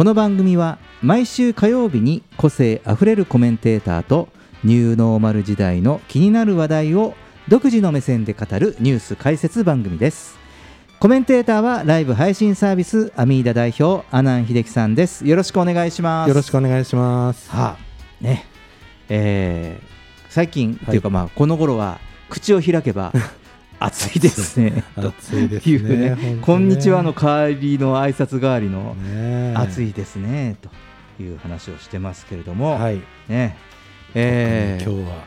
この番組は毎週火曜日に個性あふれるコメンテーターとニューノーマル時代の気になる話題を独自の目線で語るニュース解説番組です。コメンテーターはライブ配信サービスアミーダ代表阿南秀樹さんです。よろしくお願いします。よろしくお願いします。はあね。えー最近、というかまあこの頃は口を開けば 暑いですね。暑いですね。ね。こんにちはの代わりの挨拶代わりのね暑いですねという話をしてますけれども、はい。ね。えー今日は。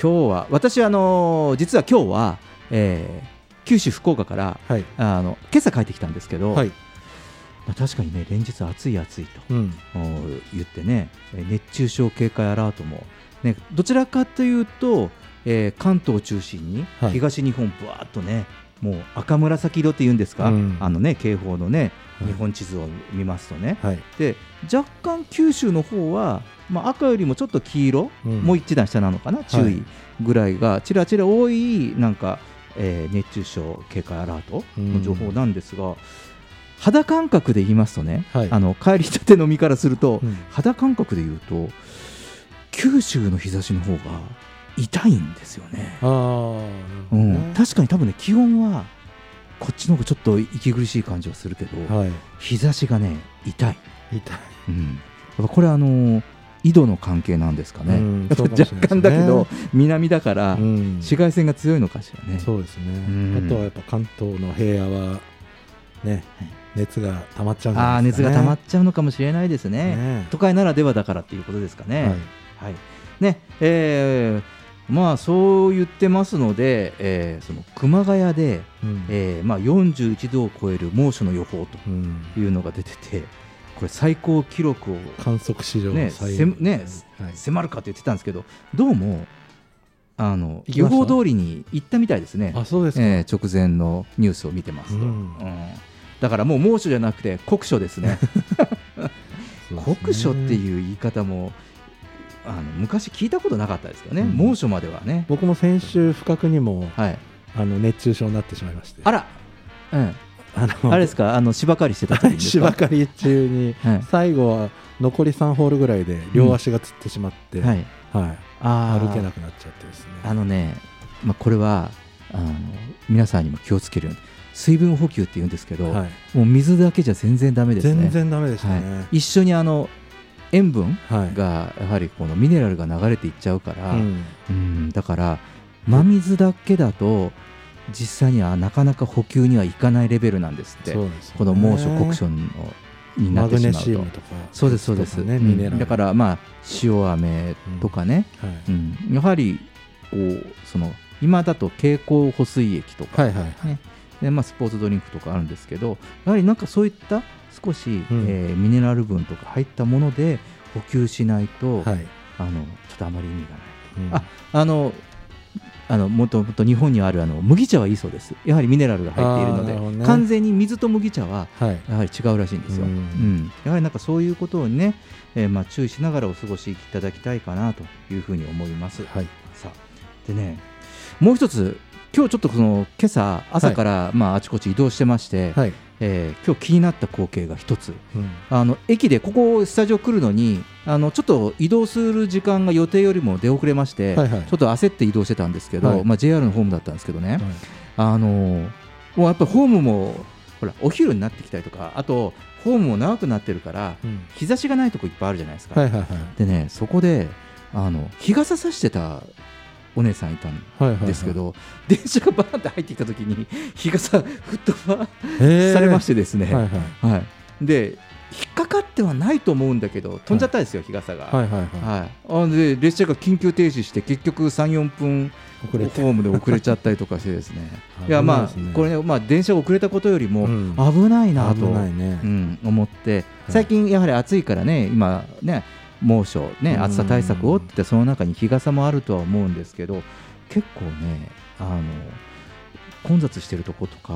今日は私あのー実は今日は、えー九州福岡からはい。あの今朝帰ってきたんですけど、はい。まあ確かにね連日暑い暑いとうん。お言ってねえー熱中症警戒アラートも、ね、どちらかというと、えー関東を中心にはい。東日本ぶわーっとねもう赤紫色っていうんですか、うん。あのね警報のねはい。日本地図を見ますとね、はい。で若干九州の方は、まあ、赤よりもちょっと黄色、うん。もう一段下なのかな注意ぐらいがちらちら多いなんか、えー熱中症警戒アラートの情報なんですが、肌感覚で言いますとね、はい。あの帰りたての身からすると、うん。肌感覚で言うと九州の日差しの方が痛いんですよね。うんね。確かに多分ね気温はこっちの方がちょっと息苦しい感じはするけど、はい。日差しがね痛い。痛い。うん、やっぱこれあのー緯度の関係なんですかね、うん かね若干だけど南だからうん紫外線が強いのかしらね、そうですねん。あとはやっぱ関東の平野はね熱が溜まっちゃうんじあ。熱が溜まっちゃうのかもしれないですねね都会ならではだからっていうことですかねはい。はいねえーまあそう言ってますので、えーその熊谷で、うん。えーまあ、41度を超える猛暑の予報うん。というのが出ててこれ最高記録を観測史上ねねはい。迫るかって言ってたんですけどどうもあの予報通りに行ったみたいですね、あそうですか。えー直前のニュースを見てますと、うん。うん。だからもう猛暑じゃなくて酷暑ですね。酷暑っていう言い方もあの昔聞いたことなかったですよね、うん。猛暑まではね、僕も先週不覚にもはい、あの熱中症になってしまいまして。あら、うん、あのあれですか？あの芝刈りしてた時にですか？芝刈り中に はい。最後は残り3ホールぐらいで両足がつってしまって、ははい。い、あー。歩けなくなっちゃってですね。あのね、まあ、これはあの皆さんにも気をつけるように水分補給って言うんですけど、はい。もう水だけじゃ全然ダメですね。全然ダメでしたはね、い、一緒にあの塩分はい。がやはりこのミネラルが流れていっちゃうから、うん。うんだから真水だけだと実際にはなかなか補給にはいかないレベルなんですって、ね。この猛暑酷暑のになってしまうと。そうですそうです、ねうん。だからまあ塩飴とかね、はい。うん。やはりこうその今だと経口補水液とか、はいはいねでまあ、スポーツドリンクとかあるんですけどやはりなんかそういった少し、ん。えーミネラル分とか入ったもので補給しないと、はい、あのちょっとあまり意味がない。うん。ああのあのもともと日本にあるあの麦茶はいいそうです。やはりミネラルが入っているのでね。完全に水と麦茶ははい。やはり違うらしいんですよ、ううん。んやはりなんかそういうことをね、えーまあ、注意しながらお過ごしいただきたいかなというふうに思います、はい。さあでねもう一つ今日ちょっとその今朝朝から、まあ、あちこち移動してまして、はいえー今日気になった光景が一つ。うん。あの駅でここスタジオ来るのにあのちょっと移動する時間が予定よりも出遅れまして、はいはい。ちょっと焦って移動してたんですけど、はい。まあ、JR のホームだったんですけどね、はい。あのーもうやっぱりホームもほらお昼になってきたりとかあとホームも長くなってるからうん。日差しがないとこいっぱいあるじゃないですか、はいはいはい。でねそこであの日傘さしてたお姉さんいたんはいはいはい。ですけど、電車がバーンって入ってきた時に日傘吹っ飛ばされましてですね、はいはい。はい、で引っかかってはないと思うんだけど飛んじゃったんですよ、日傘が。はいはいはい。はい、あで列車が緊急停止して結局3、4分遅れて。ホームで遅れちゃったりとかしてですね。いいやまあこれね、まあ、電車が遅れたことよりもうん。危ないなと、危ないね。うん、思って。最近やはり暑いからね今ね猛暑ねうん。暑さ対策をってその中に日傘もあるとは思うんですけど結構ねあの混雑してるとことか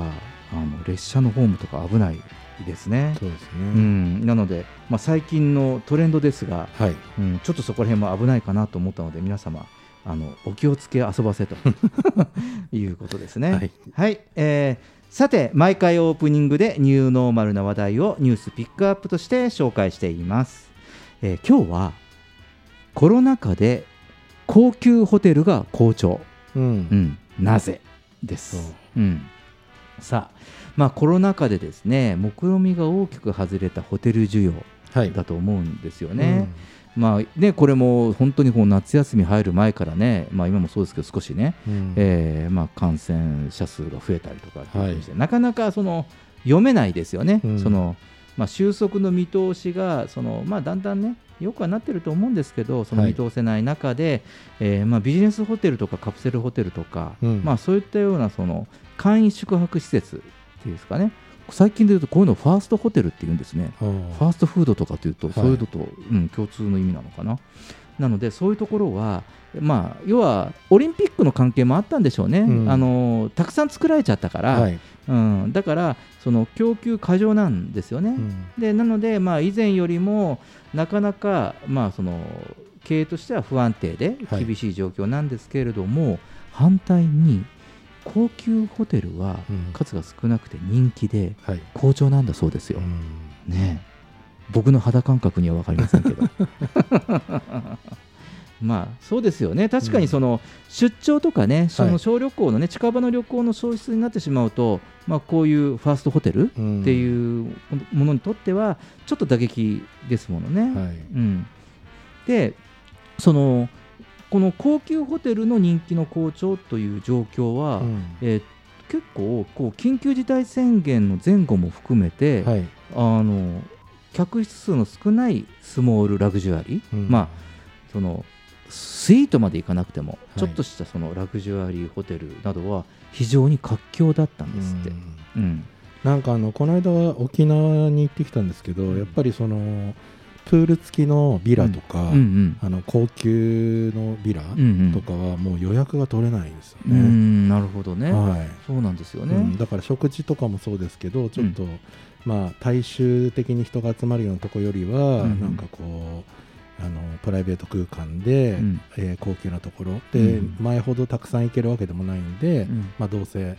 あの列車のホームとか危ないですね。そうですうねん、なので、まあ、最近のトレンドですが、はい。うん、ちょっとそこら辺も危ないかなと思ったので皆様あのお気をつけ遊ばせと いうことですね。はい、はい。えーさて毎回オープニングでニューノーマルな話題をニュースピックアップとして紹介しています、えー今日はコロナ禍で高級ホテルが好調、うん。うん、なぜ？です、う。ん、さあまあコロナ禍でですね目論見が大きく外れたホテル需要はい。だと思うんですよね。まあねこれも本当にこう夏休み入る前からね、まあ、今もそうですけど少しね、うん。えーまあ、感染者数が増えたりとかはい。なかなかその読めないですよね、うん。そのまあ、収束の見通しがその、まあ、だんだんねよくはなってると思うんですけどそのはい。見通せない中で、えーまあ、ビジネスホテルとかカプセルホテルとか、うん。まあ、そういったようなその簡易宿泊施設っていうんですかね。最近でいうとこういうのをファーストホテルっていうんですね。ファーストフードとかというと、い。そういうのと、うん、共通の意味なのかな。なので、そういうところは、まあ、要はオリンピックの関係もあったんでしょうね、うん。あのたくさん作られちゃったから、はいうん、だから、その供給過剰なんですよね。うん。でなので、まあ、以前よりもなかなか、まあ、その経営としては不安定ではい。厳しい状況なんですけれども、反対に高級ホテルはうん。数が少なくて人気ではい。好調なんだそうですよ。うん。ねえ。僕の肌感覚には分かりませんけど まあそうですよね。確かにその出張とかね、その小旅行のね近場の旅行の消失になってしまうと、まあ、こういうファーストホテルってうんいうものにとってはちょっと打撃ですものね。はい。うん、でそのこの高級ホテルの人気の好調という状況は、うん。えー結構こう緊急事態宣言の前後も含めて、はい。あの客室数の少ないスモールラグジュアリ。ー、うん。まあそのスイートまでいかなくても、い。ちょっとしたそのラグジュアリーホテルなどは非常に活況だったんですって。うん。うん。なんかあのこの間は沖縄に行ってきたんですけど、やっぱりそのプール付きのビラとか、うん。うんあの高級のビラうんうん。とかはもう予約が取れないんですようね。ん。なるほどね、はい。そうなんですよね。うん。だから食事とかもそうですけどちょっと、まあ大衆的に人が集まるようなとこよりは、うん。なんかこうあのプライベート空間で、うん。えー高級なところ。で、うん。前ほどたくさん行けるわけでもないんで、うん。まあ、どうせ、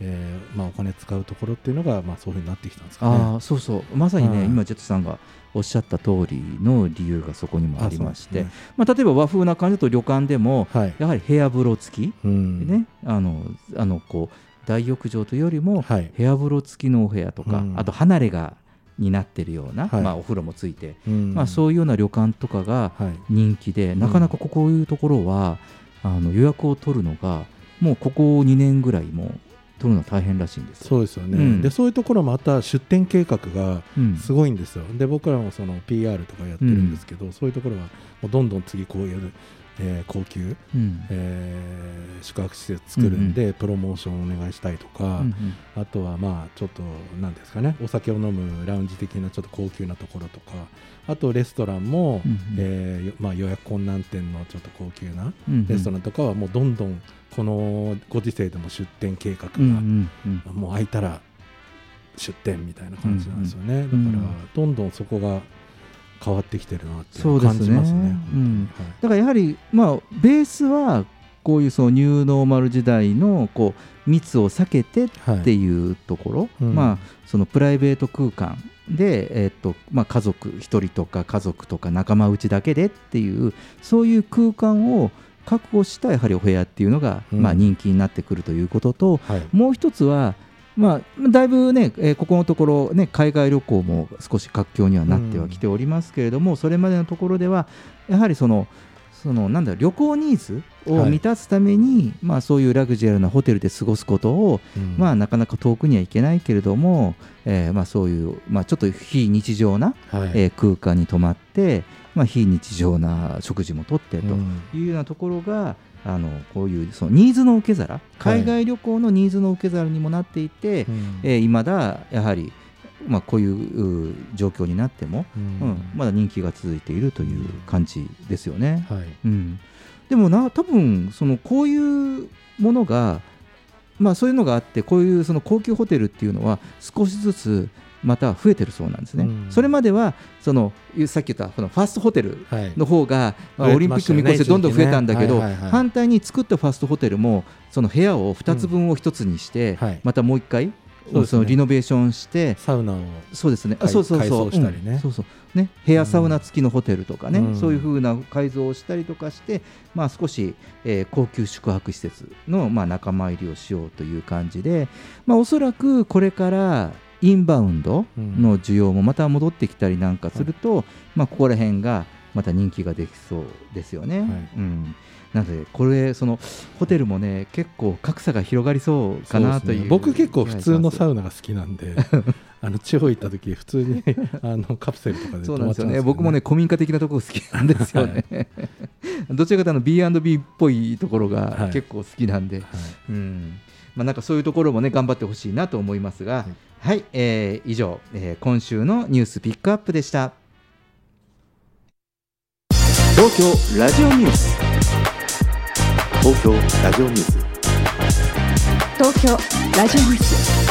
えーまあ、お金使うところっていうのが、まあ、そういうふうになってきたんですかね。ああそうそう。まさにね、はい。今ジェットさんがおっしゃった通りの理由がそこにもありまして、ねまあ、例えば和風な感じだと旅館でもはい。やはり部屋風呂付きうん。でね、あのあのこう大浴場というよりもはい。部屋風呂付きのお部屋とか、うん。あと離れがになってるような、はい。まあ、お風呂もついて、うん。まあ、そういうような旅館とかがはい。人気で、なかなかここういうところはあの予約を取るのがもうここ2年ぐらいもう取るの大変らしいんですよ。そうですよね、うん。でそういうところまた出店計画がうん。すごいんですよ。で僕らもその PR とかやってるんですけど、そういうところはもうどんどん次こういう、えー高級、うん。えー宿泊施設作るんで、プロモーションお願いしたいとか、うんうん。あとはまあちょっとなんですかねお酒を飲むラウンジ的なちょっと高級なところとかあとレストランも、うんうん。えーよまあ、予約困難店のちょっと高級なうんうん。レストランとかはもうどんどんこのご時世でも出店計画が、うんうんうんもう空いたら出店みたいな感じなんですよね、うんうん。だからどんどんそこが変わってきてるなって感じますね。だからやはり、まあ、ベースはこういうそのニューノーマル時代のこう密を避けてっていうところ、うん。まあ、そのプライベート空間で、えっとまあ、家族1人とか家族とか仲間内だけでっていうそういう空間を確保したやはりお部屋っていうのが、うん。まあ、人気になってくるということと、はい。もう一つは、まあ、だいぶね、えーここのところ、ね、海外旅行も少し活況にはなってはきておりますけれども、それまでのところではやはりそのそのなんだ旅行ニーズをはい。満たすために、まあ、そういうラグジュアルなホテルで過ごすことを、うん。まあ、なかなか遠くには行けないけれども、えーまあ、そういう、まあ、ちょっと非日常な、はい。えー空間に泊まって、まあ、非日常な食事もとってとうん。いうようなところが、あのこういうそのニーズの受け皿海外旅行のニーズの受け皿にもなっていて、うん。えー、未だやはり、まあ、こういうう状況になっても、ううんんまだ人気が続いているという感じですよね。はい。うん、でもな多分そのこういうものが、まあ、そういうのがあってこういうその高級ホテルっていうのは少しずつまた増えてるそうなんですね。うん。それまではそのさっき言ったこのファストホテルはい。の方が、まあ増えオリンピック見越してどんどん増えたんだけど、ねはいはいはい。反対に作ったファストホテルもその部屋を2つ分を1つにして、はい。またもう1回そのリノベーションしてサウナをそうですね、あ改そうそうそう、ね。うん。そうそう。ね、部屋サウナ付きのホテルとかね、うん。そういう風な改造をしたりとかして、まあ、少し、えー高級宿泊施設の、まあ、仲間入りをしようという感じで、まあ、おそらくこれからインバウンドの需要もまた戻ってきたりなんかすると、まあ、ここら辺がまた人気ができそうですよね。はい。うん。なのでこれそのホテルもね結構格差が広がりそうかなという僕結構普通のサウウナが好きなんで あの地方行った時普通に あのカプセルとかでそうなんですよね。泊まっちゃうんですよ僕もね古民家的なところ好きなんですよね、どちらかというと B&B っぽいところがはい。結構好きなんで、はい。うん。まあ、なんかそういうところもね頑張ってほしいなと思いますがはい、えー以上、えー今週のニュースピックアップでした。東京ラジオニュース。東京ラジオニュース。東京ラジオニュース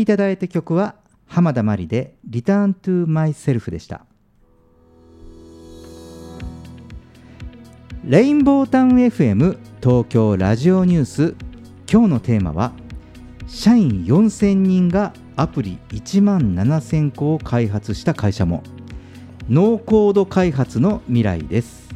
きいただいた曲は浜田真理で「Return to Myself」でした。レインボータウン FM 東京ラジオニュース。今日のテーマは社員4000人がアプリ1万7000個を開発した会社も。ノーコード開発の未来です。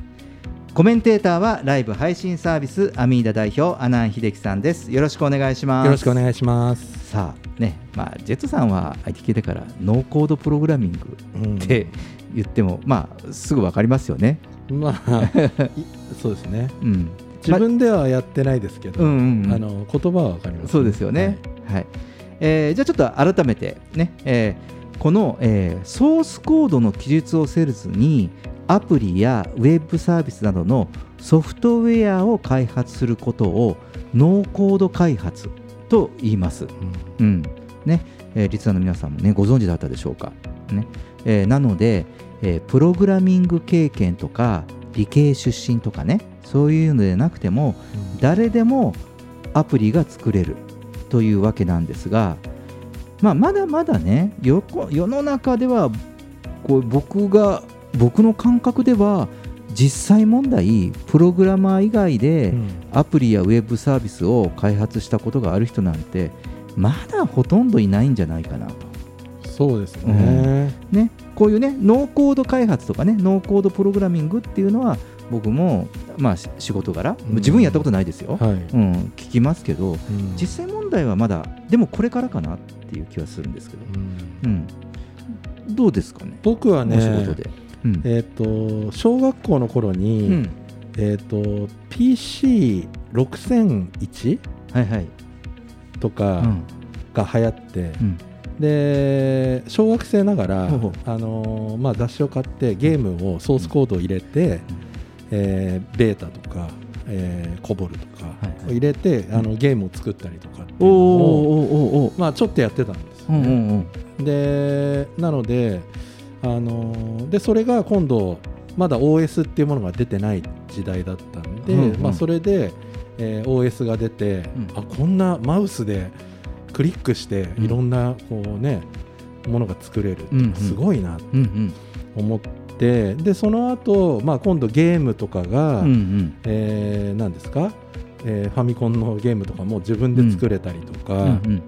コメンテーターはライブ配信サービスアミーダ代表阿南秀樹さんです。よろしくお願いします。よろしくお願いします。さあねまあジェットさんは IT 系だからノーコードプログラミングうんって言っても、まあすぐわかりますよねまあ いそうですね。うん自分ではやってないですけど、うんうんうんあの言葉はわかります、そうですよね。はい。えーじゃあちょっと改めてね、えーこの、えーソースコードの記述をせずにアプリやウェブサービスなどのソフトウェアを開発することをノーコード開発と言います。うんうんねえーリスナーの皆さんもねご存知だったでしょうか。ねえーなので、えープログラミング経験とか理系出身とかねそういうのでなくても誰でもアプリが作れるというわけなんですが、まあ、まだまだね世の中ではこう僕が僕の感覚では実際問題プログラマー以外でうん。アプリやウェブサービスを開発したことがある人なんてまだほとんどいないんじゃないかなと。そうですね。ね、こういうねノーコード開発とかねノーコードプログラミングっていうのは僕も、まあ、し仕事柄、うん。自分やったことないですよ、はい。うん、聞きますけどうん。実際問題はまだでもこれからかなっていう気はするんですけど、うん。うん、どうですかね？僕はね、お仕事で。うん。えっ、と小学校の頃に、うん。えっ、と PC6001 はいはい、うとかん。が流行って、うん。で小学生ながら、ほうほう。あのーまあ、雑誌を買ってゲームをソースコードを入れて、えーベータとか、えーコボルとかはいはい。を入れて、あのゲームを作ったりとかっていうのを、まあ、ちょっとやってたんですようんうね。んうん。でなので,、あのーでそれが今度まだ OS っていうものが出てない時代だったんで、うんうん。まあ、それで、えー OS が出て、うん。あこんなマウスでクリックしてうん。いろんなこう、ねものが作れるってうんうん。すごいなとうんうん。思って、でその後、まあ今度ゲームとかが、うんうん。えー何ですか、えーファミコンのゲームとかも自分で作れたりとか、うんうん。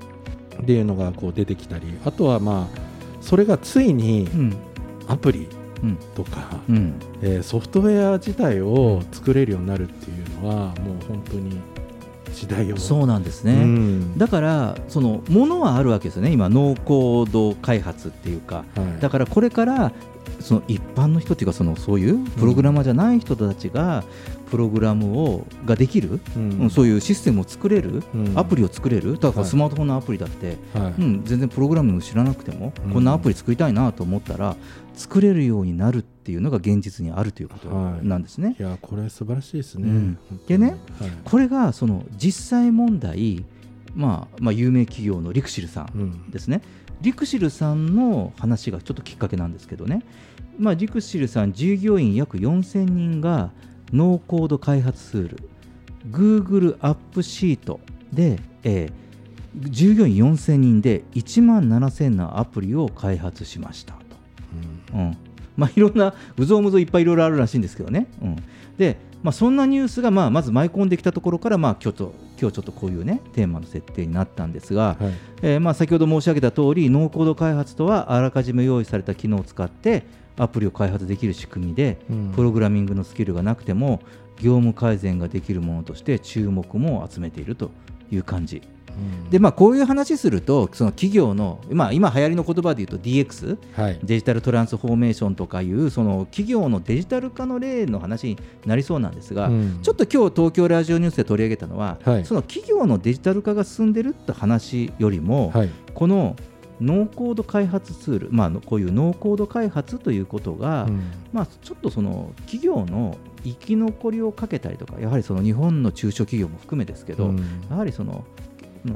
っていうのがこう出てきたりあとはまあそれがついにうんアプリうん。とか、うん。えーソフトウェア自体を作れるようになるっていうのはもう本当に時代をそうなんですうね。ん。だからそのものはあるわけですよね。今ノーコード開発っていうか。はい。だからこれからその一般の人っていうかそのそういうプログラマーじゃない人たちがプログラムをができる、うん。うんそういうシステムを作れる、うん。アプリを作れるだからはい。スマートフォンのアプリだって、はい。うん、全然プログラミング知らなくても、うん。こんなアプリ作りたいなと思ったら作れるようになるっていうのが現実にあるということはい。なんですね。いやこれ素晴らしいですね、でねはい。これがその実際問題、まあ、まあ有名企業のリクシルさんうん。ですね、リクシルさんの話がちょっときっかけなんですけどね、まあ、リクシルさん従業員約4000人がノーコード開発ツール。Google アップシートで、えー従業員4000人で1万7000のアプリを開発しましたと。うん。まあ、いろんなうぞうむぞいっぱいいろいろあるらしいんですけどね。うん、で、まあ、そんなニュースがまあまず舞い込んできたところから、まあ、今日と今日ちょっとこういうねテーマの設定になったんですが、はいえーまあ、先ほど申し上げた通りノーコード開発とはあらかじめ用意された機能を使ってアプリを開発できる仕組みで、うんプログラミングのスキルがなくても業務改善ができるものとして注目も集めているという感じ。うん。でまあ、こういう話するとその企業の、まあ、今流行りの言葉で言うと DX はい。デジタルトランスフォーメーションとかいうその企業のデジタル化の例の話になりそうなんですが、うん。ちょっと今日東京ラジオニュースで取り上げたのは、はい。その企業のデジタル化が進んでるって話よりも、はい。このノーコード開発ツール、まあ、こういうノーコード開発ということが、うん。まあ、ちょっとその企業の生き残りをかけたりとかやはりその日本の中小企業も含めですけど、うん。やはりそのうん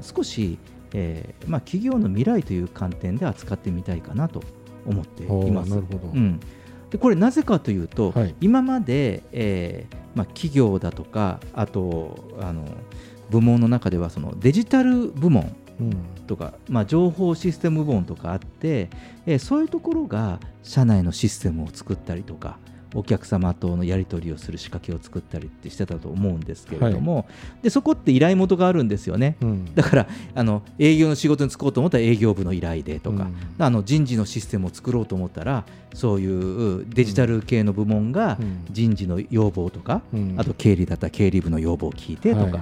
少し、えーまあ、企業の未来という観点で扱ってみたいかなと思っています。なるほど。うん、でこれなぜかというと、はい。今まで、えーまあ、企業だとかあとあの部門の中ではそのデジタル部門うん。とか、まあ、情報システム部門とかあって、えーそういうところが社内のシステムを作ったりとかお客様とのやり取りをする仕掛けを作ったりってしてたと思うんですけれども、でそこって依頼元があるんですよね。うん。だからあの営業の仕事に就こうと思ったら営業部の依頼でとか、うん。あの人事のシステムを作ろうと思ったらそういうデジタル系の部門がうん。人事の要望とか、うん。あと経理だったら経理部の要望を聞いてとか、はい。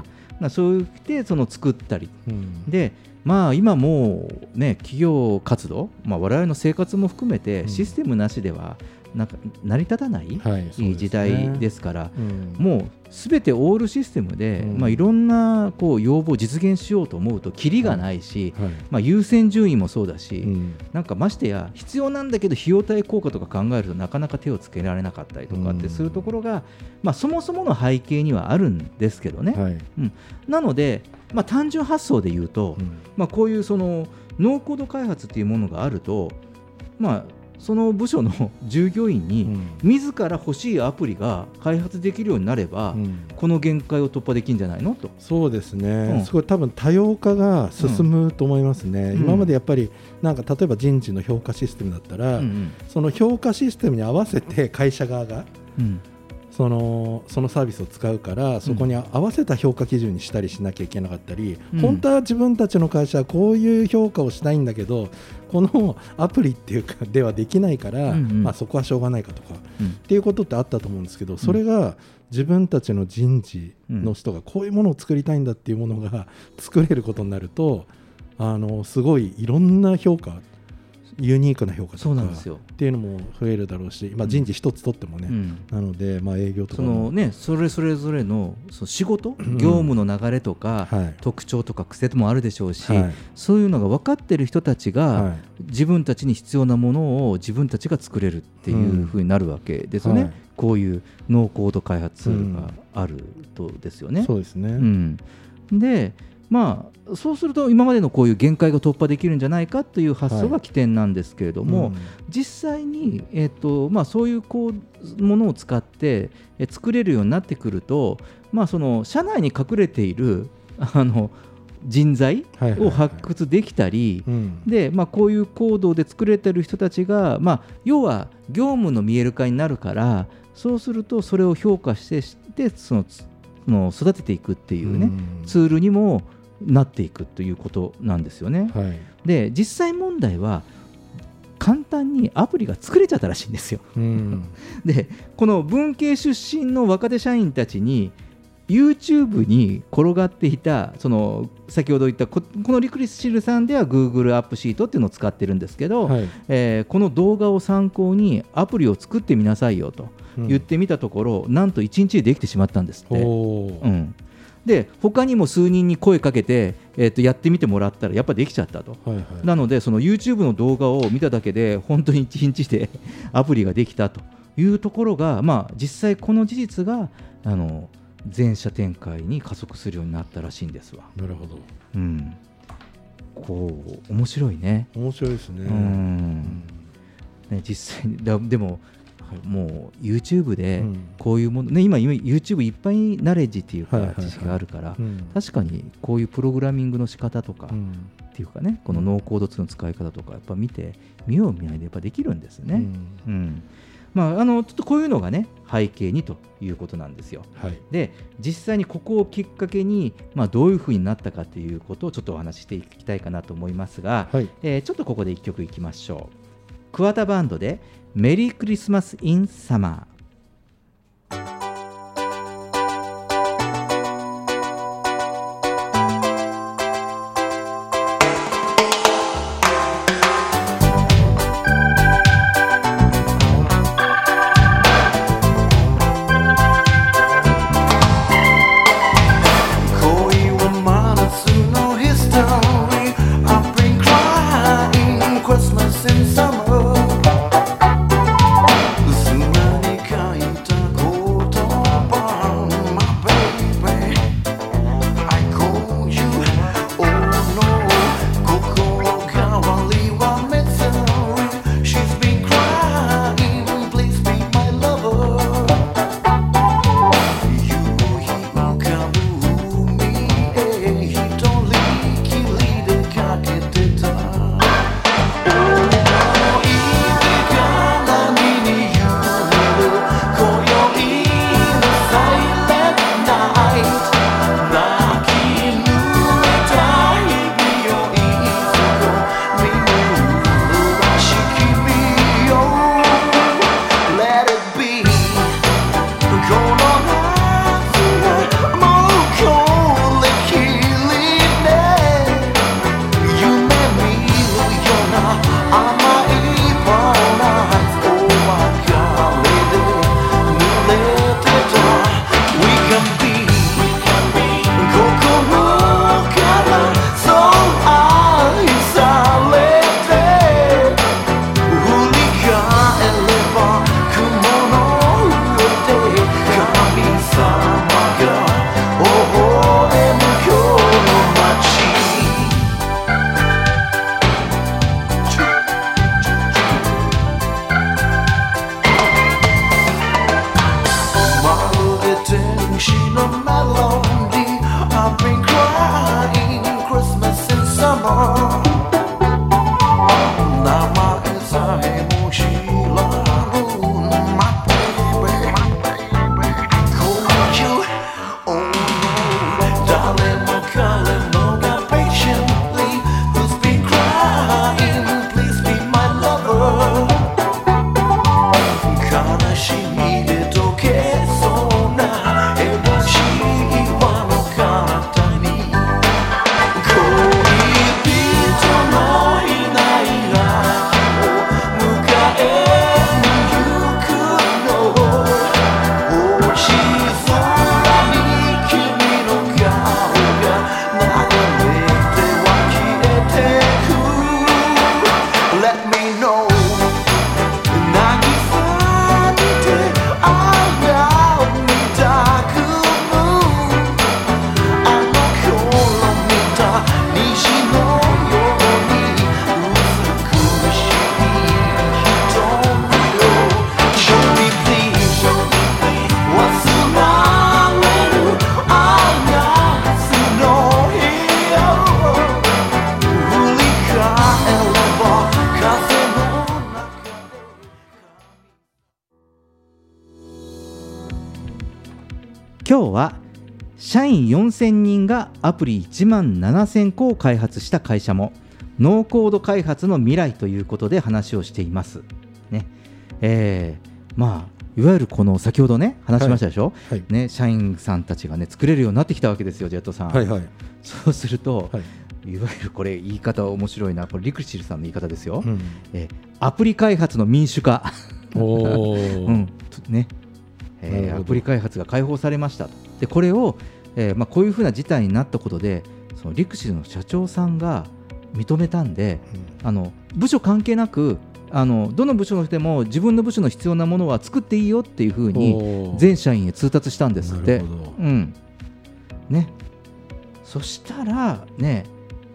まあそう言ってその作ったり。うん。でまあ今もうね企業活動、まあ、我々の生活も含めうてん。システムなしではなんか成り立たない、はいそうですね。時代ですから、うん。もうすべてオールシステムで、うん。まあ、いろんなこう要望を実現しようと思うとキリがないし、はい。まあ、優先順位もそうだし、うん。なんかましてや必要なんだけど費用対効果とか考えるとなかなか手をつけられなかったりとかってするところが、まあ、そもそもの背景にはあるんですけどね、はい。なので、まあ、単純発想で言うと、うん。まあ、こういうそのノーコード開発っていうものがあると、まあ、その部署の 従業員にうん。自ら欲しいアプリが開発できるようになれば、うん。この限界を突破できるんじゃないの？と。そうですね、うん。すごい多分多様化が進むと思いますね、うん。今までやっぱりなんか例えば人事の評価システムだったら、うん。その評価システムに合わせて会社側がうんそのそのサービスを使うからそこに合わせた評価基準にしたりしなきゃいけなかったり、うん。本当は自分たちの会社はこういう評価をしたいんだけどこのアプリっていうかではできないから、うんうん。まあ、そこはしょうがないかとかうん。っていうことってあったと思うんですけどそれが自分たちの人事の人がこういうものを作りたいんだっていうものが作れることになるとあのすごいいろんな評価ユニークな評価とかそうなんですよ。っていうのも増えるだろうし、まあ、人事一つとってもね、うん。なので、まあ、営業とかそものね、それそれぞれのその仕事、業務の流れとか、はい。特徴とか癖もあるでしょうし、はい。そういうのが分かってる人たちが、はい。自分たちに必要なものを自分たちが作れるっていうふうになるわけですよね、はい。こういうノーコード開発があるとですよね。そうですね、うん、でまあそうすると今までのこういう限界が突破できるんじゃないかという発想が起点なんですけれども、うん。実際に、えっとまあ、そういうこうものを使ってえ作れるようになってくると、まあ、その社内に隠れているあの人材はいはいはい。を発掘できたり、うん。でまあ、こういう行動で作れてる人たちが、まあ、要は業務の見える化になるからそうするとそれを評価してしてそのの育てていくっていうね、うん。ツールにもなっていくということなんですよね。はいで実際問題は簡単にアプリが作れちゃったらしいんですよ。うん でこの文系出身の若手社員たちに YouTube に転がっていたその先ほど言ったここのリクリスシルさんでは Google アップシートっていうのを使ってるんですけど、はいえーこの動画を参考にアプリを作ってみなさいよとうん言ってみたところ、なんと1日でできてしまったんですって。うん、で他にも数人に声かけて、えーとやってみてもらったらやっぱできちゃったと。はいはいなのでその YouTube の動画を見ただけで本当に1日で アプリができたというところが、まあ、実際この事実があの全社展開に加速するようになったらしいんですわ。なるほどうん、こう面白いね。面白いですねうんね実際にだでももう YouTube でうん。こういうもの、ね、今今 YouTube いっぱいナレッジっていうか知識があるから、うん。確かにこういうプログラミングの仕方とか、うん。っていうかねこのノーコードツールの使い方とかやっぱ見て見よう見ないでやっぱできるんですね。うん。まあ、あのちょっとこういうのがね背景にということなんですよ。はい。で実際にここをきっかけに、まあ、どういうふうになったかということをちょっとお話ししていきたいかなと思いますが、はい。えーちょっとここで1曲いきましょう。桑田バンドで「メリークリスマス・イン・サマー」。社員4000人がアプリ1万7000個を開発した会社もノーコード開発の未来ということで話をしています。ね。えーまあいわゆるこの先ほどね話しましたでしょ、はい。ね、社員さんたちがね作れるようになってきたわけですよ、ジェットさん。はいはい。そうすると、はい。い、わゆるこれ言い方面白いな、これリクシルさんの言い方ですよ、うん。えーアプリ開発の民主化。アプリ開発が解放されましたと。でこれを、えーまあ、こういうふうな事態になったことでそのリクシルの社長さんが認めたんで、あの部署関係なくあのどの部署の人でも自分の部署の必要なものは作っていいよっていうふうに全社員へ通達したんですって。うん。ね、そしたらね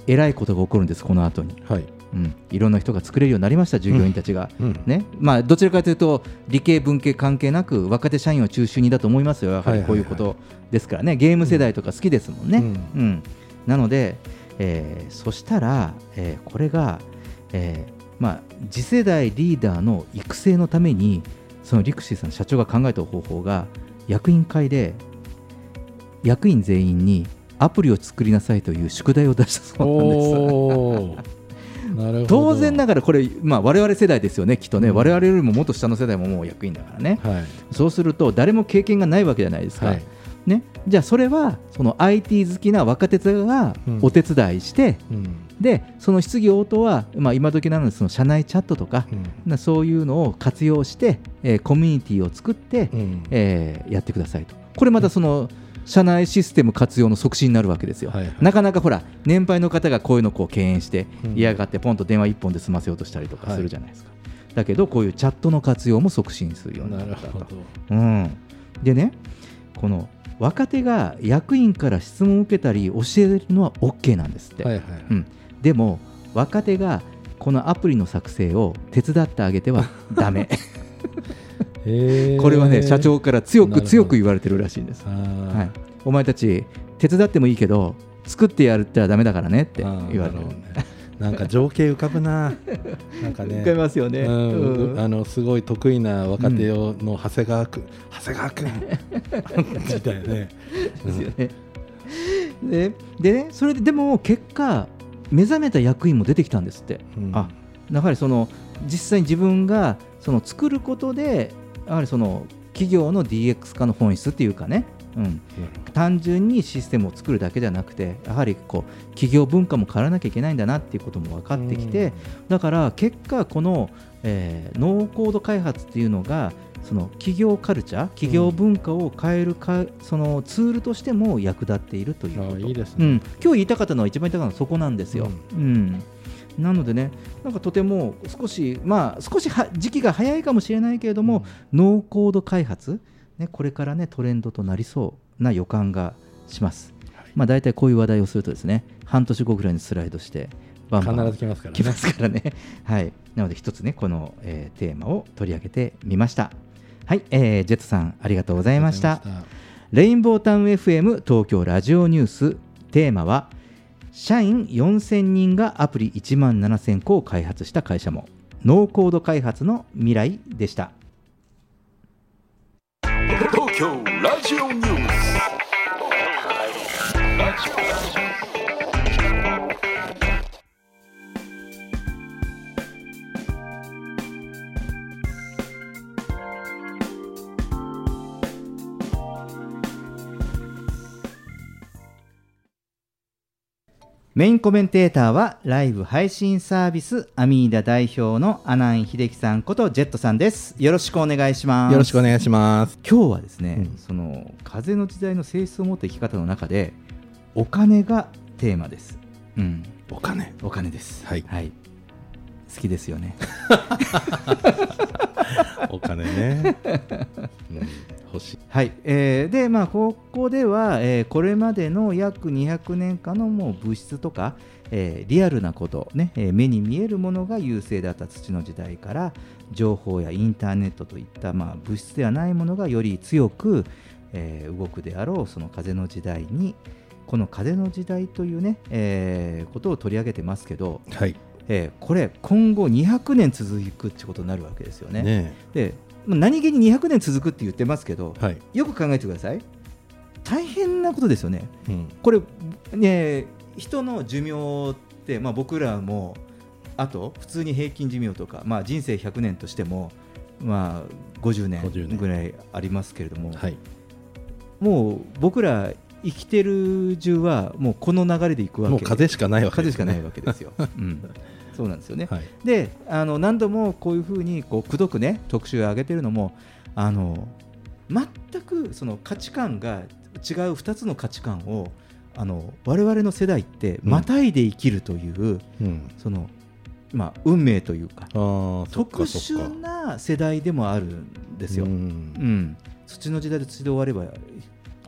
えらいことが起こるんですこの後に。はい。うん、いろんな人が作れるようになりました、従業員たちが。うん。ね。まあ、どちらかというと、理系、文系関係なく、若手社員を中心にだと思いますよ、やはりこういうことですからね、ゲーム世代とか好きですもんね。うん。なので、えーそしたら、えーこれが、えーまあ、次世代リーダーの育成のために、そのリクシーさん、社長が考えた方法が、役員会で役員全員にアプリを作りなさいという宿題を出したそうなんです。おー。なるほど。当然ながらこれ、まあ、我々世代ですよね、きっとね、我々よりももっと下の世代ももう役員だからね、はい。そうすると誰も経験がないわけじゃないですか、はいね、じゃあそれはその IT 好きな若手がうん。お手伝いして、うん。でその質疑応答は、まあ、今時なのでその社内チャットとか、なそういうのを活用して、えーコミュニティを作って、うん。えーやってくださいと。これまたその社内システム活用の促進になるわけですよ、なかなかほら年配の方がこういうのをこう敬遠してうん。嫌がってポンと電話一本で済ませようとしたりとかするじゃないですか、だけどこういうチャットの活用も促進するようになったと。うん、でねこの若手が役員から質問を受けたり教えるのは OK なんですって、はいはいうん、でも若手がこのアプリの作成を手伝ってあげてはダメ。へー。これはね社長から強く強く言われてるらしいんです、はい、お前たち手伝ってもいいけど作ってやるったらダメだからねって言われてるねなんか情景浮かぶな。なんかね。浮かびますよね。うん。うん。あのすごい得意な若手をの長谷川君、長谷川君みたいなね。ですよね。ででねそれででも結果目覚めた役員も出てきたんですって、うん。あやはりその実際に自分がその作ることでやはりその企業の DX 化の本質っていうかね、うん、単純にシステムを作るだけじゃなくてやはりこう企業文化も変わらなきゃいけないんだなっていうことも分かってきて、だから結果この、えーノーコード開発っていうのがその企業カルチャー企業文化を変えるか、そのツールとしても役立っているということ。あいいですね。うん、今日言いたかったのは一番言いたかったのはそこなんですよ。うん。なのでね、なんかとても少し、まあ、少しは時期が早いかもしれないけれども、ノーコード開発、ね、これからねトレンドとなりそうな予感がします。まあ、大体こういう話題をするとですね、半年後ぐらいにスライドして、バンバン必ず来ますからね来ますからね。はい、なので一つね、この、えーテーマを取り上げてみました。はい、えージェットさん、ありがとうございました。レインボータウン FM 東京ラジオニューステーマは社員4000人がアプリ1万7000個を開発した会社もノーコード開発の未来でした東京ラジオニュースメインコメンテーターはライブ配信サービスアミーダ代表の阿南秀樹さんことジェットさんです。よろしくお願いします。よろしくお願いします。今日はですね、うんその風の時代の性質を持った生き方の中でお金がテーマです、うん、お金。お金です。はい好きですよね お金ね。うん、欲しい。はい、えーでまあここでは、えーこれまでの約200年間のもう物質とか、えーリアルなこと、ねえー目に見えるものが優勢だった土の時代から情報やインターネットといった、まあ、物質ではないものがより強く、えー動くであろうその風の時代にこの風の時代というね、えーことを取り上げてますけど、はい。えーこれ今後200年続くってことになるわけですよね。ねでまあ何気に200年続くって言ってますけど、はい。よく考えてください大変なことですよねうん。これね人の寿命って、まあ、僕らもあと普通に平均寿命とか、まあ、人生100年としても、まあ、50 50年年ぐらいありますけれども、はい。もう僕ら生きてる中はもうこの流れでいくわけもう風しかないわけですね。風しかないわけですよ、うん、そうなんですよね、はい。であの何度もこういうふうにこうくどくね特集を上げてるのもあの全くその価値観が違う2つの価値観をあの我々の世代ってうんまたいで生きるという、うん。そのまあ、運命というか特殊な世代でもあるんですよ。ううんん土の時代で土で終われば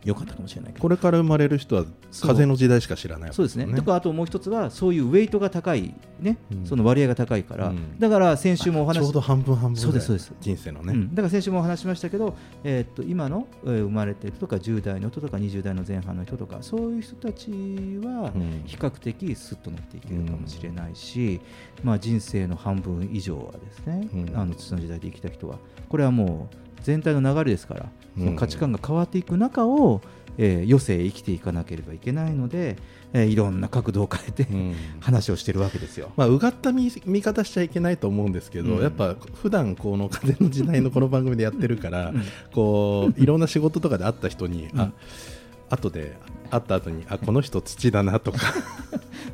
よかったかもしれないけど。これから生まれる人は風の時代しか知らないわけそうですね。とかあともう一つはそういうウェイトが高いね、うん。その割合が高いから、うん。だから先週もお話ちょうど半分半分そうですそうです。人生のね、うん、だから先週もお話ししましたけど、えーっと今の、えー生まれてる人とか10代の人とか20代の前半の人とかそういう人たちはうん。比較的スッと乗っていけるかもしれないし、まあ、人生の半分以上はですね、うん。あの土の時代で生きた人は。これはもう全体の流れですからその価値観が変わっていく中を、えー余生生きていかなければいけないので、えーいろんな角度を変えて、うん。話をしてるわけですよ。まあ、うがった見見方しちゃいけないと思うんですけど、うん。やっぱ普段この風の時代のこの番組でやってるから、うん。こういろんな仕事とかで会った人に、うん。あ後で会った後にあこの人土だなとか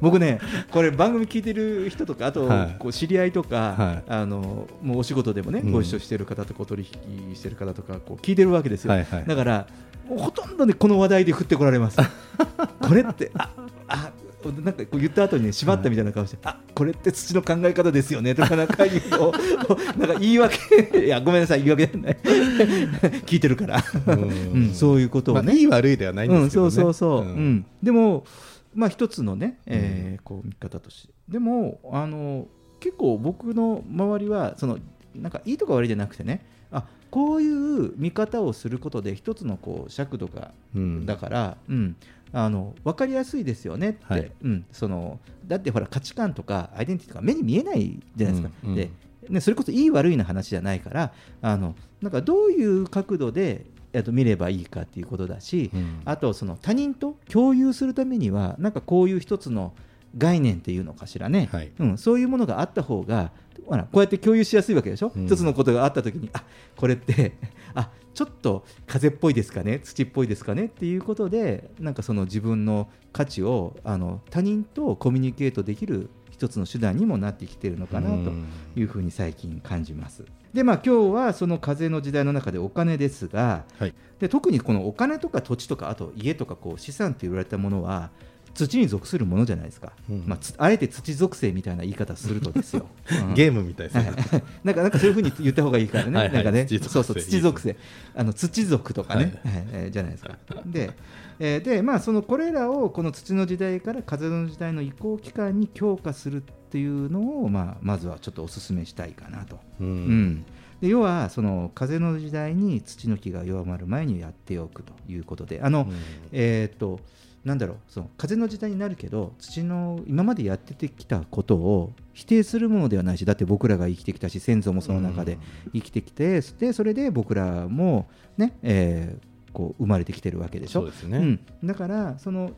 僕ね、これ番組聞いてる人とか、あと、はい。こう知り合いとか、はい。あのもうお仕事でもね、うん。ご一緒してる方とこう取引してる方とかこう聞いてるわけですよ。はいはいだからほとんどねこの話題で振ってこられます。これってああなんかこう言った後にね縛ったみたいな顔して、あこれって土の考え方ですよねとかなんか言うの なんか言い訳いやごめんなさい言い訳じゃない。聞いてるから、うん。そういうことをね、まあ、いい悪いではないんですけどね、うん、そうそうそう、ん。うん。でもまあ一つのね、えーこう見方として。でもあの結構僕の周りはそのなんかいいとか悪いじゃなくてねあこういう見方をすることで一つのこう尺度がうん。だから、うん、あの分かりやすいですよねって、はい。うん、そのだってほら価値観とかアイデンティティとか目に見えないじゃないですか、うんうん。でね、それこそいい悪いの話じゃないからあのなんかどういう角度でえっと見ればいいかっていうことだし、うん。あとその他人と共有するためにはなんかこういう一つの概念っていうのかしらね、はい。うん、そういうものがあった方がほらこうやって共有しやすいわけでしょ、うん。一つのことがあった時にあこれって あちょっと風っぽいですかね？土っぽいですかね？っていうことでなんかその自分の価値をあの他人とコミュニケートできる一つの手段にもなってきてるのかなとうん。いうふうに最近感じます。でまあ今日はその風の時代の中でお金ですが、はい。で特にこのお金とか土地とかあと家とかこう資産って言われたものは土に属するものじゃないですか、うん。まあ、つあえて土属性みたいな言い方するとですよ、うん。ゲームみたいですね、なんかなんかそういうふうに言った方がいいからね、はいはい。なんかね、土属性。そうそう、土属性、あの土族とかね、はい。えーじゃないですか。で、えーで、まあ、そのこれらをこの土の時代から風の時代の移行期間に強化するっていうのを、まあ、まずはちょっとお勧めしたいかなと。うん。うん。で要はその風の時代に土の木が弱まる前にやっておくということで。あの、えーっとなんだろうその風の時代になるけど土の今までやってきたことを否定するものではないしだって僕らが生きてきたし先祖もその中で生きてきて、でそれで僕らもね、えーこう生まれてきてるわけでしょ？そうね。ん、だからその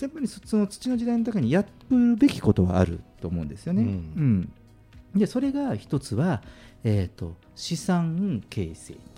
やっぱりそその土の時代の中にやるべきことはあると思うんですよね。うん。うん。でそれが一つは、えー、と資産形成。と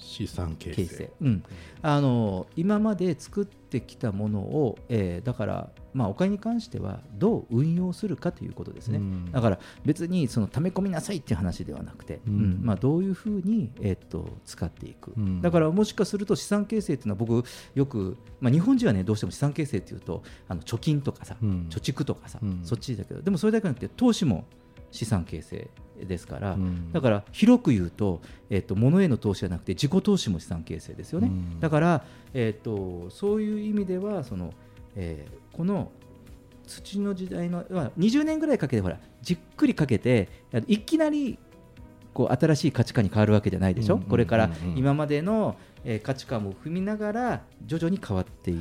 資産形成。形成、うん、あの今まで作ってきたものを、えーだから、まあ、お金に関してはどう運用するかということですね、うん。だから別にその溜め込みなさいっていう話ではなくて、うん。うん。まあ、どういうふうに、えー、と使っていく、うん。だからもしかすると資産形成っていうのは僕よく、まあ、日本人はねどうしても資産形成っていうとあの貯金とかさ、うん。貯蓄とかさ、うん。そっちだけどでもそれだけじゃなくて投資も資産形成ですから、うん。だから広く言うと,、えっと物への投資じゃなくて自己投資も資産形成ですよね、うん。だから、えっとそういう意味ではその、えーこの土の時代の、まあ、20年ぐらいかけてほらじっくりかけてあいきなりこう新しい価値観に変わるわけじゃないでしょ、うんうんうんうん。これから今までの、えー価値観も踏みながら徐々に変わってい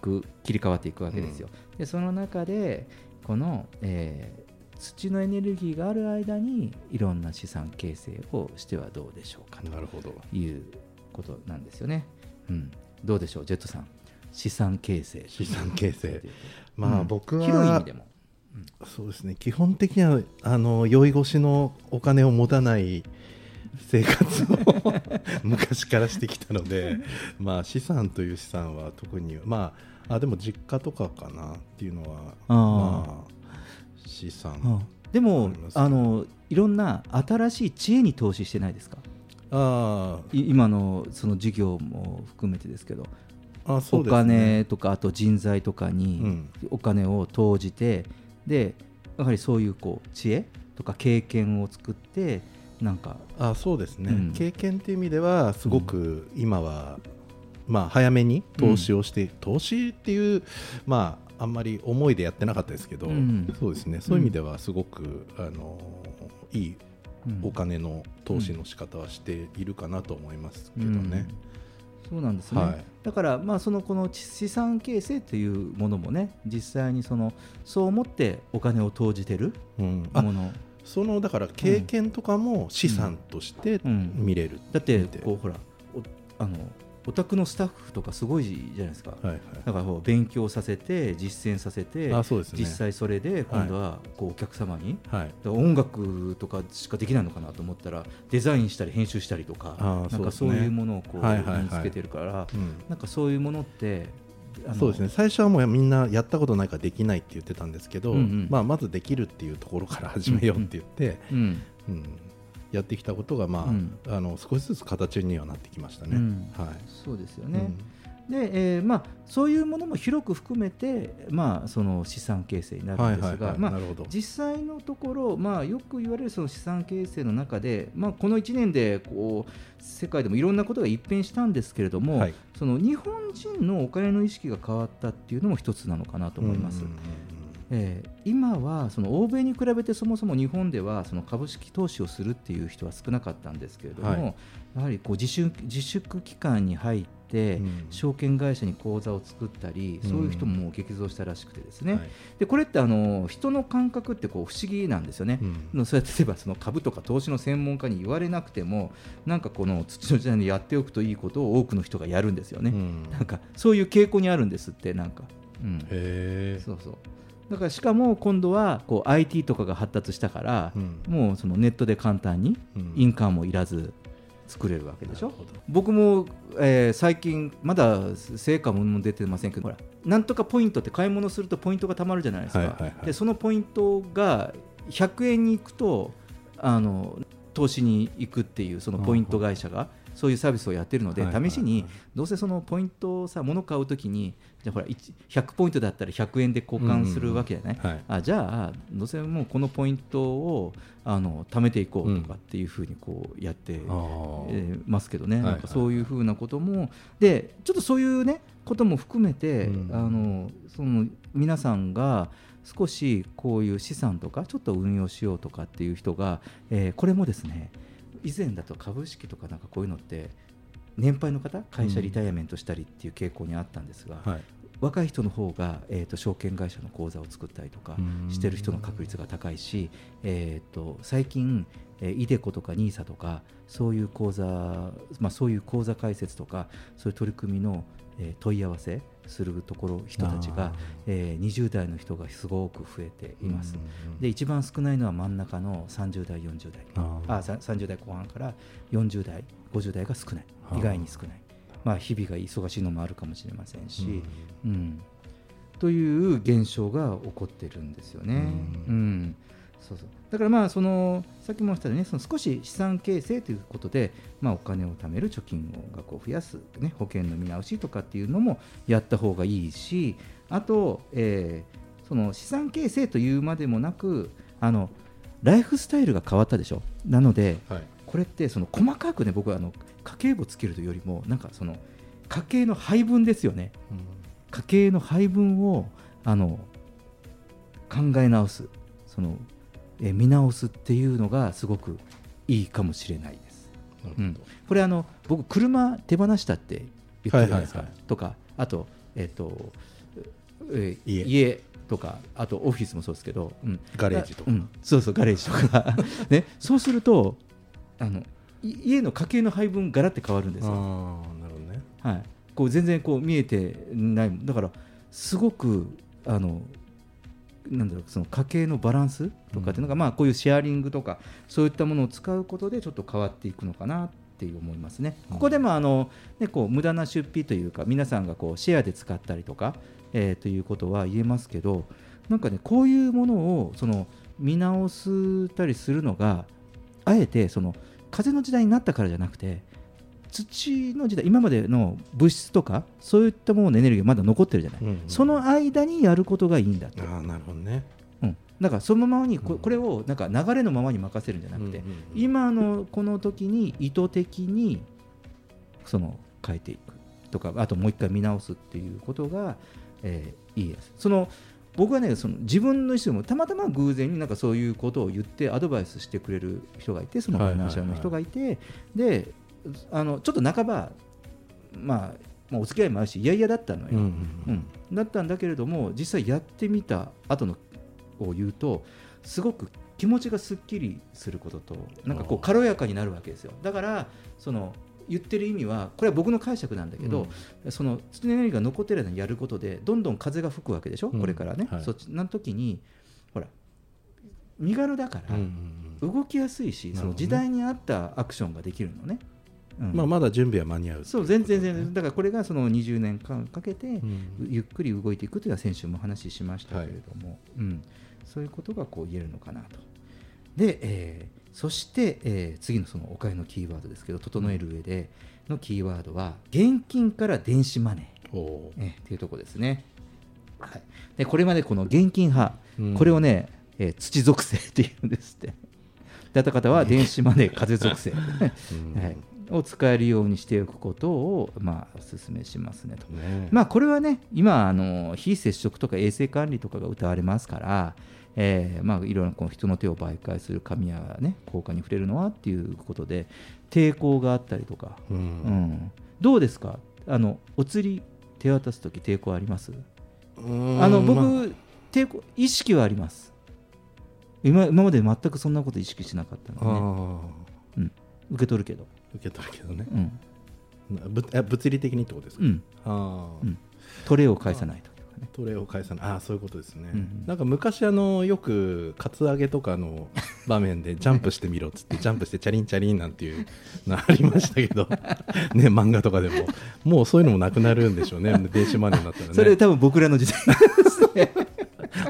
く、切り替わっていくわけですよ。でその中でこの、えー土のエネルギーがある間にいろんな資産形成をしてはどうでしょうかなるほど。ということなんですよね。うん、どうでしょうジェットさん。資産形成。資産形成。まあうん。僕は広い意味でも。そうですね。基本的にはあの酔い越しのお金を持たない生活を 昔からしてきたので、まあ、資産という資産は特にまああでも実家とかかなっていうのはまあ資産あでもあのいろんな新しい知恵に投資してないですか？あい今のその事業も含めてですけど。あそうおですね。金とかあと人材とかにうん。お金を投じて、でやはりそういうこう知恵とか経験を作ってなんかあそうですね、うん。経験っていう意味ではすごく今は、まあ、早めに投資をして、投資っていう、まあ、あんまり思いでやってなかったですけど、うん。そうですね。そういう意味ではすごく、あのいいうんお金の投資の仕方はしているかなと思いますけどね。そうなんですね、はい。だからまあそのこの資産形成というものもね実際にそのそう思ってお金を投じてるうん。あもの、そのだから経験とかも資産としてうん。見れる、だってこうほらおあのお宅のスタッフとかすごいじゃないですか、はいはい。だから勉強させて実践させてあそうですね。実際それで今度はこうお客様に、はい。音楽とかしかできないのかなと思ったらデザインしたり編集したりとかなんかそういうものをこう身につけてるから、うん。なんかそういうものってそうですね。最初はもうみんなやったことないからできないって言ってたんですけど、うんうん。まあ、まずできるっていうところから始めようって言って、うん。うんやってきたことが、まあうん。あの少しずつ形にはなってきましたね。うん。はい。そうですよね。で、えーまあ、そういうものも広く含めて、まあ、その資産形成になるんですがまあなるほど。実際のところ、まあ、よく言われるその資産形成の中で、まあ、この1年でこう世界でもいろんなことが一変したんですけれども、はい。その日本人のお金の意識が変わったっていうのも一つなのかなと思います。うんうんうんえー今はその欧米に比べてそもそも日本ではその株式投資をするっていう人は少なかったんですけれども、はい。やはりこう自粛自粛期間に入って、うん。証券会社に口座を作ったり、うん。そういう人も激増したらしくてですね、はい。でこれってあの人の感覚ってこう不思議なんですよね。うん。そうやって例えばその株とか投資の専門家に言われなくてもなんかこの土の時代にやっておくといいことを多くの人がやるんですよね。うん。なんかそういう傾向にあるんですってなんか。うん。へそうそうだからしかも今度はこう IT とかが発達したから、うん。もうそのネットで簡単にうん。印鑑もいらず作れるわけでしょ、僕も、えー最近まだ成果も出てませんけどほらなんとかポイントって買い物するとポイントがたまるじゃないですか、はいはいはい。でそのポイントが100円に行くとあの投資に行くっていうそのポイント会社がそういうサービスをやってるので、試しにどうせそのポイントをさ物買うときにじゃあほら1 100ポイントだったら100円で交換するわけじゃない、うんうん。はい。あじゃあどうせもうこのポイントをあの貯めていこうとかっていうふうにこうやって、ますけどね、そういうふうなこともでちょっとそういうねことも含めて、うん。あのその皆さんが少しこういう資産とかちょっと運用しようとかっていう人が、えーこれもですね以前だと株式とかなんかこういうのって年配の方会社リタイアメントしたりっていう傾向にあったんですが、はい。若い人の方が、えー、と証券会社の口座を作ったりとかうん。してる人の確率が高いし、えー、と最近、えー、イデコとか NISA とかそういう口座、まあ、そういう口座開設とかそういう取り組みの、えー問い合わせするところ人たちが、えー20代の人がすごく増えています。で一番少ないのは真ん中の30代、40代。あー。あさ30代後半から40代、50代が少ない。意外に少ない、まあ、日々が忙しいのもあるかもしれませんし、うんという現象が起こってるんですよね。ううんそうそう。だからまあそのさっきも言ったようにねその少し資産形成ということで、まあ、お金を貯める貯金額を増やす、ね、保険の見直しとかっていうのもやった方がいいしあと、えーその資産形成というまでもなくあのライフスタイルが変わったでしょ？なのではい。これってその細かくね僕はあの家計簿つけるというよりもなんかその家計の配分ですよね。家計の配分をあの考え直す。その、えー見直すっていうのがすごくいいかもしれないです。なるほど。うん、これあの僕車手放したって言ったじゃないですか、はいはいはい。とかあと,、えっとえー家。家とかあとオフィスもそうですけど、うん。ガレージとか。うん。そうそうガレージとか、ね、そうするとあのい家の家計の配分ガラって変わるんですよ。ああなるほどね。はい、こう全然こう見えてない。だからすごくあのなんだろうその家計のバランスとかっていうのが、まあこういうシェアリングとかそういったものを使うことでちょっと変わっていくのかなっていう思いますね。ここでもあの、ね、こう無駄な出費というか皆さんがこうシェアで使ったりとか、えーということは言えますけどなんかねこういうものをその見直したりするのがあえてその風の時代になったからじゃなくて土の時代今までの物質とかそういったもののエネルギーがまだ残ってるじゃない、うんうん。その間にやることがいいんだと、ああなるほどね。うん、だからそのままにこうんこれをなんか流れのままに任せるんじゃなくて、うんうんうん今のこの時に意図的にその変えていくとかあともう一回見直すっていうことが、えーいいです。その僕はねその自分の意思でもたまたま偶然になんかそういうことを言ってアドバイスしてくれる人がいてそのファイナンシャルの人がいて、であのちょっと半ば、まあ、まあお付き合いもあるし嫌々だったのよ、うんうんうん、だったんだけれども実際やってみた後のを言うとすごく気持ちがすっきりすることとなんかこう軽やかになるわけですよ。だからその言ってる意味はこれは僕の解釈なんだけど、その土のエネルギーが残ってる間にやることでどんどん風が吹くわけでしょ、うん。これからね、はい。そっちな時にほら身軽だからうんうんうん。動きやすいし、その時代に合ったアクションができるのね、うんまあまだ準備は間に合うそう全然全然。だからこれがその20年間かけて、うん。ゆっくり動いていくというのは先週もお話ししましたけれども、うん、そういうことがこう言えるのかなと。で、えーそして、えー次のそのお金のキーワードですけど整える上でのキーワードは現金から電子マネー。おー。えーっていうところですね。はい、でこれまでこの現金派、うん。これをね、えー土属性っていうんですって。だった方は電子マネー風属性、うん。はい、を使えるようにしておくことを、まあ、お勧めしますねと。ねまあ、これはね、今あの、非接触とか衛生管理とかが謳われますから、えーまあ、いろいろなこう人の手を媒介する紙や、ね、効果に触れるのはっていうことで、抵抗があったりとか、ううん。ん、どうですか？あの、お釣り手渡すとき、抵抗あります？うんあの僕、ま抵抗、意識はあります。今今まで全くそんなこと意識しなかったあので、ね、ー。受け取るけど。受け取るけどね。うん。物理的にってことですか？うん、ああうん。トレーを返さないとかね。トレーを返さない。ああそういうことですね、うん。なんか昔あのよくカツアゲとかの 場面でジャンプしてみろっつってジャンプしてチャリンチャリンなんていうのありましたけど ね漫画とかでも。もうそういうのもなくなるんでしょうね。電子マネーになったらね。それ多分僕らの時代ですね。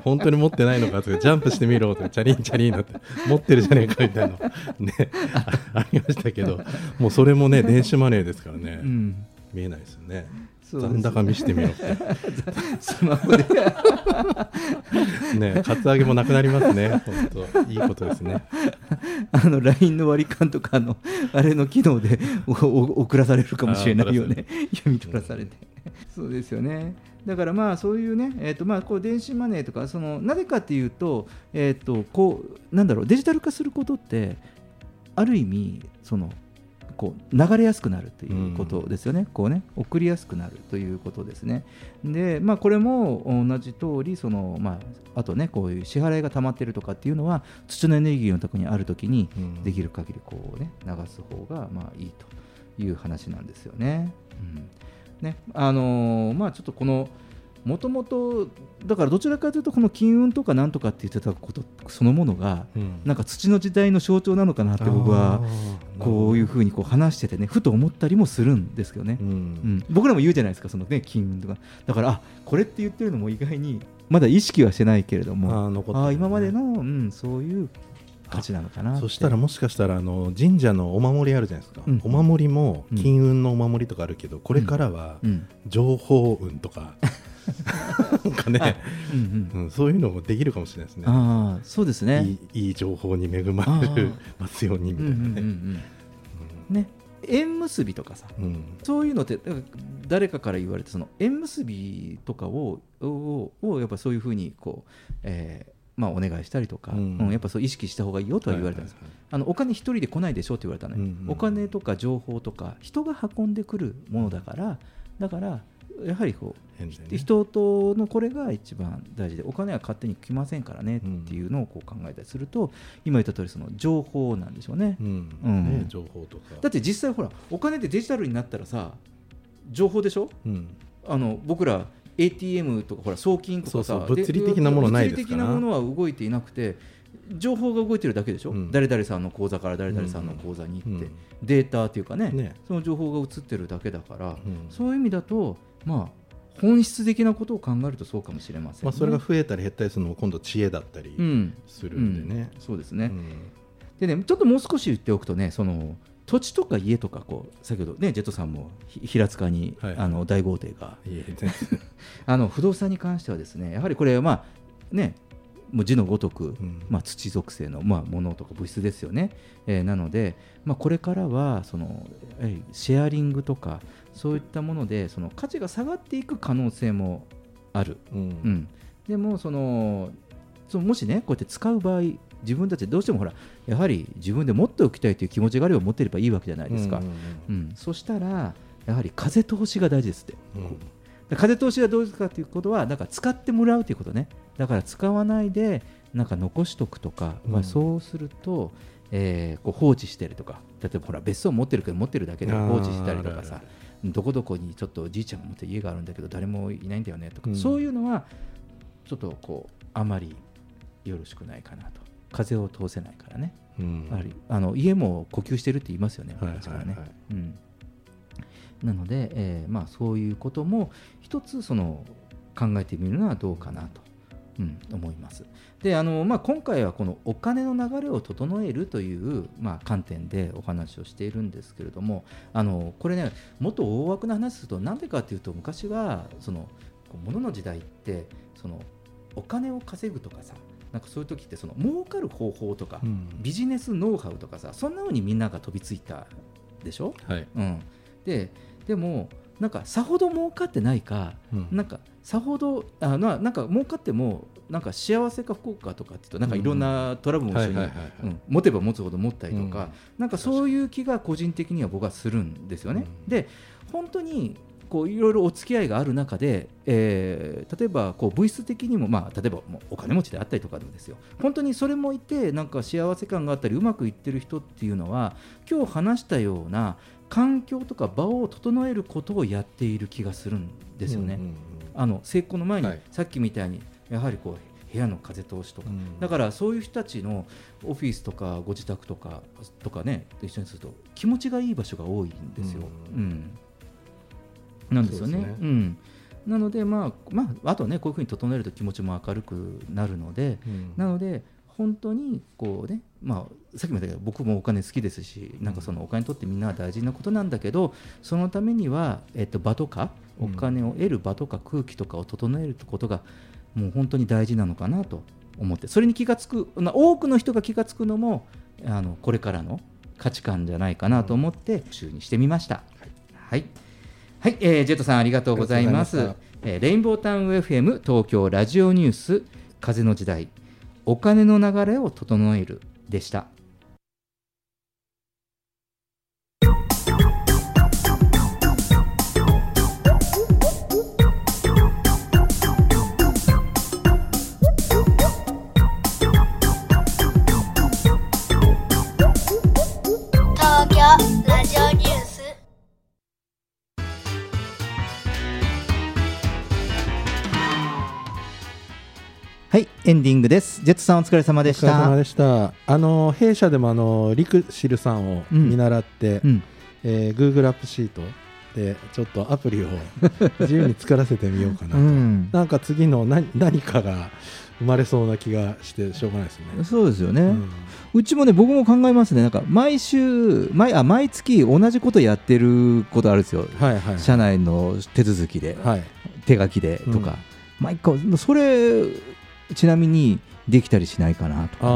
本当に持ってないのかとかジャンプしてみろとかチャリンチャリンなんて持ってるじゃねえかみたいなねあ ありましたけどもうそれもね電子マネーですからね、うん見えないですよね。残高見してみろって。スマホで。ねカツアゲもなくなりますね。本当いいことですね。あの LINE の割り勘とかあのあれの機能でおお送らされるかもしれないよあね読み取らされて、そうですよね。だからまあそういうね、えーとまあ、こう電子マネーとかそのなぜかっていうと,、えー、とこうなんだろうデジタル化することってある意味そのこう流れやすくなるということですよね、こうね送りやすくなるということですね。で、まあ、これも同じ通りそのまああとねこういう支払いが溜まってるとかっていうのは土のエネルギーのところにあるときにうん。できる限りこうね流す方がまあいいという話なんですよね。うんねあのーまあちょっとこのもともとだからどちらかというとこの金運とかなんとかって言ってたことそのものがうん。なんか土の時代の象徴なのかなって僕はこういうふうにこう話しててねふと思ったりもするんですけどね、ううん。ん、僕らも言うじゃないですかそのね金運とか。だからあこれって言ってるのも意外にまだ意識はしてないけれども。あね。あー今までの、うん、そういう価値なのかなそしたらもしかしたらあの神社のお守りあるじゃないですか、うん。お守りもうん。金運のお守りとかあるけど、これからはうん。情報運とか、なんかね、うんうん。うん、そういうのもできるかもしれないですね。ああそうですね。いいいい情報に恵まあれー。ますようにみたいなね。うんうんうんうん。ね。縁結びとかさうん。そういうのって誰かから言われてその縁結びとかをををやっぱそういうふうにこう、えーまあ、お願いしたりとか、うん。うんやっぱそう意識した方がいいよとは言われたんです、あのお金一人で来ないでしょって言われたのよ、うんうんお金とか情報とか人が運んでくるものだからだからやはりこうね。人とのこれが一番大事でお金は勝手に来ませんからねっていうのをこう考えたりすると、今言った通りその情報なんでしょうね、うん。うん。ね情報とか。だって実際ほらお金ってデジタルになったらさ情報でしょ？うん。あの僕ら ATM とかほら送金とかさ物理的なものない物理的なものは動いていなくて情報が動いてるだけでしょ、うん。誰々さんの口座から誰々さんの口座に行って、うん。データっていうかねね。その情報が映ってるだけだから、うん。そういう意味だとまあ本質的なことを考えるとそうかもしれません、ね。まあ、それが増えたり減ったりするのも今度知恵だったりうん。するんでね。うん。そうですね、うん。でねちょっともう少し言っておくとねその土地とか家とかこう先ほどねジェットさんもひ平塚に、はい。あの大豪邸が。あの不動産に関してはですねやはりこれはまあねもう字のごとく、うん。まあ、土属性の、まあ、ものとか物質ですよね、えーなので、まあ、これからはそのシェアリングとかそういったものでその価値が下がっていく可能性もある、うん。うん、でもそのそのもしねこうやって使う場合自分たちどうしてもほらやはり自分で持っておきたいという気持ちがあれば持っていればいいわけじゃないですか、うんうんうんそしたらやはり風通しが大事ですって。うん。で風通しがどうですかということはだから使ってもらうということね。だから使わないでなんか残しとくとか、まあ、うんそうすると、えーこう放置してるとか。例えばほら別荘持ってるけど持ってるだけで放置したりとかさ。ど。こどこにちょっとおじいちゃんが持ってる家があるんだけど誰もいないんだよねとか、うん。そういうのはちょっとこうあまりよろしくないかなと風を通せないからね。うん。やはりあの家も呼吸してるって言いますよね、はい昔からね。なので、えーまあ、そういうことも一つその考えてみるのはどうかなと、うん、思います。であのまあ、今回はこのお金の流れを整えるという、まあ、観点でお話をしているんですけれどもあのこれねもっと大枠な話するとなんでかというと昔はその物の時代ってそのお金を稼ぐとかさなんかそういう時ってその儲かる方法とか、うん。ビジネスノウハウとかさそんなのにみんなが飛びついたでしょ、はい。うん、ででもなんかさほど儲かってないか、うん。なんかさほどあななんか儲かってもなんか幸せか不幸かとかっていうとなんかいろんなトラブルも一緒に持てば持つほど持ったりとか、うん。なんかそういう気が個人的には僕はするんですよね。うん。で本当にこういろいろお付き合いがある中で、えー例えばこう物質的にも、まあ、例えばもうお金持ちであったりとかでもですよ。本当にそれもいてなんか幸せ感があったりうまくいってる人っていうのは今日話したような環境とか場を整えることをやっている気がするんですよね。うんうんうんあの成功の前に、はい。さっきみたいにやはりこう部屋の風通しとか、うんだからそういう人たちのオフィスとかご自宅とかとかねと一緒にすると気持ちがいい場所が多いんですよ。うん。うんなんですよね。そうね。うん。なので、まあまあ、あとねこういうふうに整えると気持ちも明るくなるので、うん。なので本当にこうね、まあ、さっきも言ったけど僕もお金好きですしなんかそのお金にとってみんなは大事なことなんだけどそのためには、えっと、場とかお金を得る場とか空気とかを整えることがもう本当に大事なのかなと思ってそれに気がつくまあ多くの人が気がつくのもあのこれからの価値観じゃないかなと思って復習にしてみました。はい、はいえージェットさんありがとうございます。えーレインボータウン FM 東京ラジオニュース風の時代お金の流れを整えるでしたはいエンディングです。ジェットさんお疲れ様でしお疲れ様たでした。あの弊社でもあのリクシルさんを見習って、うん。えー Google アップシートでちょっとアプリを 自由に作らせてみようかなと。うん。なんか次の何何かが生まれそうな気がしてしょうがないですね。そうですよね、うん。うちもね僕も考えますね。なんか毎週毎あ毎月同じことやってることあるんですよ、はいはい。社内の手続きで、はい。手書きでとか、毎回それちなみにできたりしないかなとかね。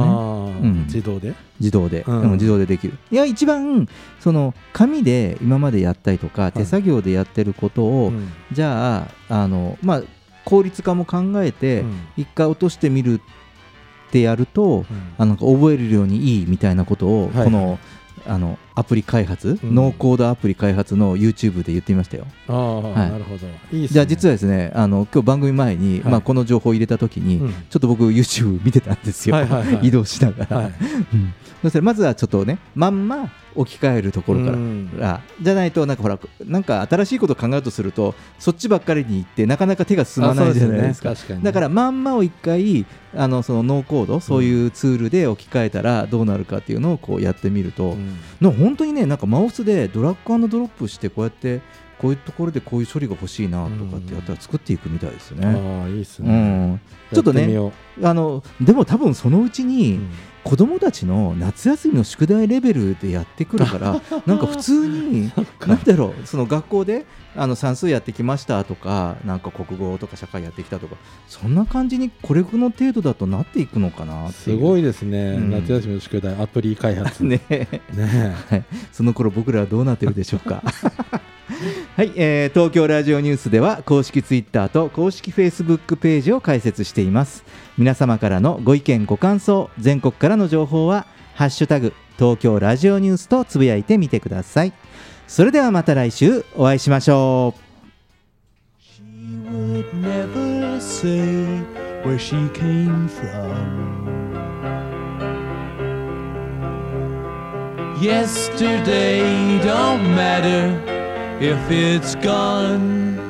うん。自動で？自動で、うん。うん自動でできる。いや一番その紙で今までやったりとか、い。手作業でやってることを、うん。じゃああの、まあ、効率化も考えて、うん。一回落としてみるってやると、うん。あの覚えるようにいいみたいなことを、このあのアプリ開発、うん。ノーコードアプリ開発の YouTube で言ってみましたよ。ああ、はい。なるほど。いいね。じゃあ実はですねあの今日番組前に、はい。まあ、この情報を入れた時に、うん。ちょっと僕 YouTube 見てたんですよ、はいはいはい。移動しながら、はい。うん。そしたらまずはちょっとねまんま置き換えるところから、うん。じゃないとなんかほらなんか新しいことを考えようとするとそっちばっかりに行ってなかなか手が進まないじゃないですか。ね。だからまんまを一回あのそのノーコードそういうツールで置き換えたらどうなるかっていうのをこうやってみると、うん本当にねなんかマウスでドラッグドロップしてこうやってこういうところでこういう処理が欲しいなとかってやったら作っていくみたいですよね。ああ、いいっすうね。ん、ちょっとねあのでも多分そのうちうにうん子供たちの夏休みの宿題レベルでやってくるから なんか普通になんだろうその学校であの算数やってきましたとかなんか国語とか社会やってきたとかそんな感じにこれの程度だとなっていくのかなすごいいですね、うん。夏休みの宿題アプリ開発。ね。ねはい、その頃僕らはどうなってるでしょうか。はい、えー東京ラジオニュースでは公式ツイッターと公式フェイスブックページを開設しています。皆様からのご意見ご感想、全国からの情報はハッシュタグ東京ラジオニュースとつぶやいてみてください。それではまた来週お会いしましょう。She would never say where she came from. Yesterday don't matter if it's gone.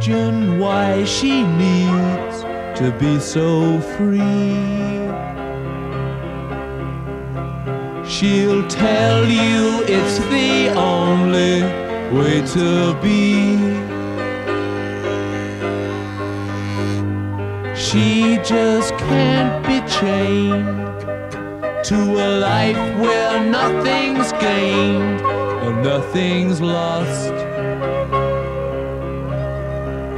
Question why she needs to be so free. She'll tell you it's the only way to be. She just can't be chained to a life where nothing's gained and nothing's lost